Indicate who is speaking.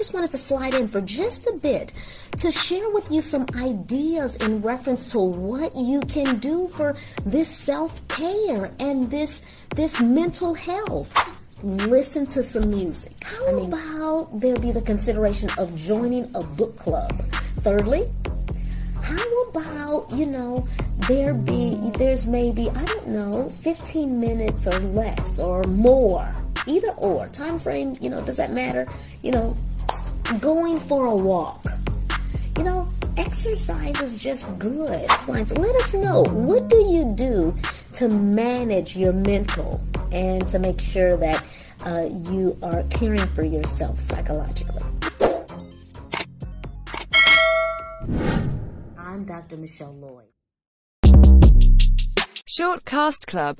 Speaker 1: just wanted to slide in for just a bit to share with you some ideas in reference to what you can do for this self-care and this this mental health. Listen to some music. How I mean, about there be the consideration of joining a book club? Thirdly, how about, you know, there be, there's maybe, I don't know, 15 minutes or less or more, either or, time frame, you know, does that matter? You know, going for a walk. You know, exercise is just good. So let us know, what do you do to manage your mental and to make sure that uh, you are caring for yourself psychologically? I'm Dr. Michelle Lloyd.
Speaker 2: Short Cast Club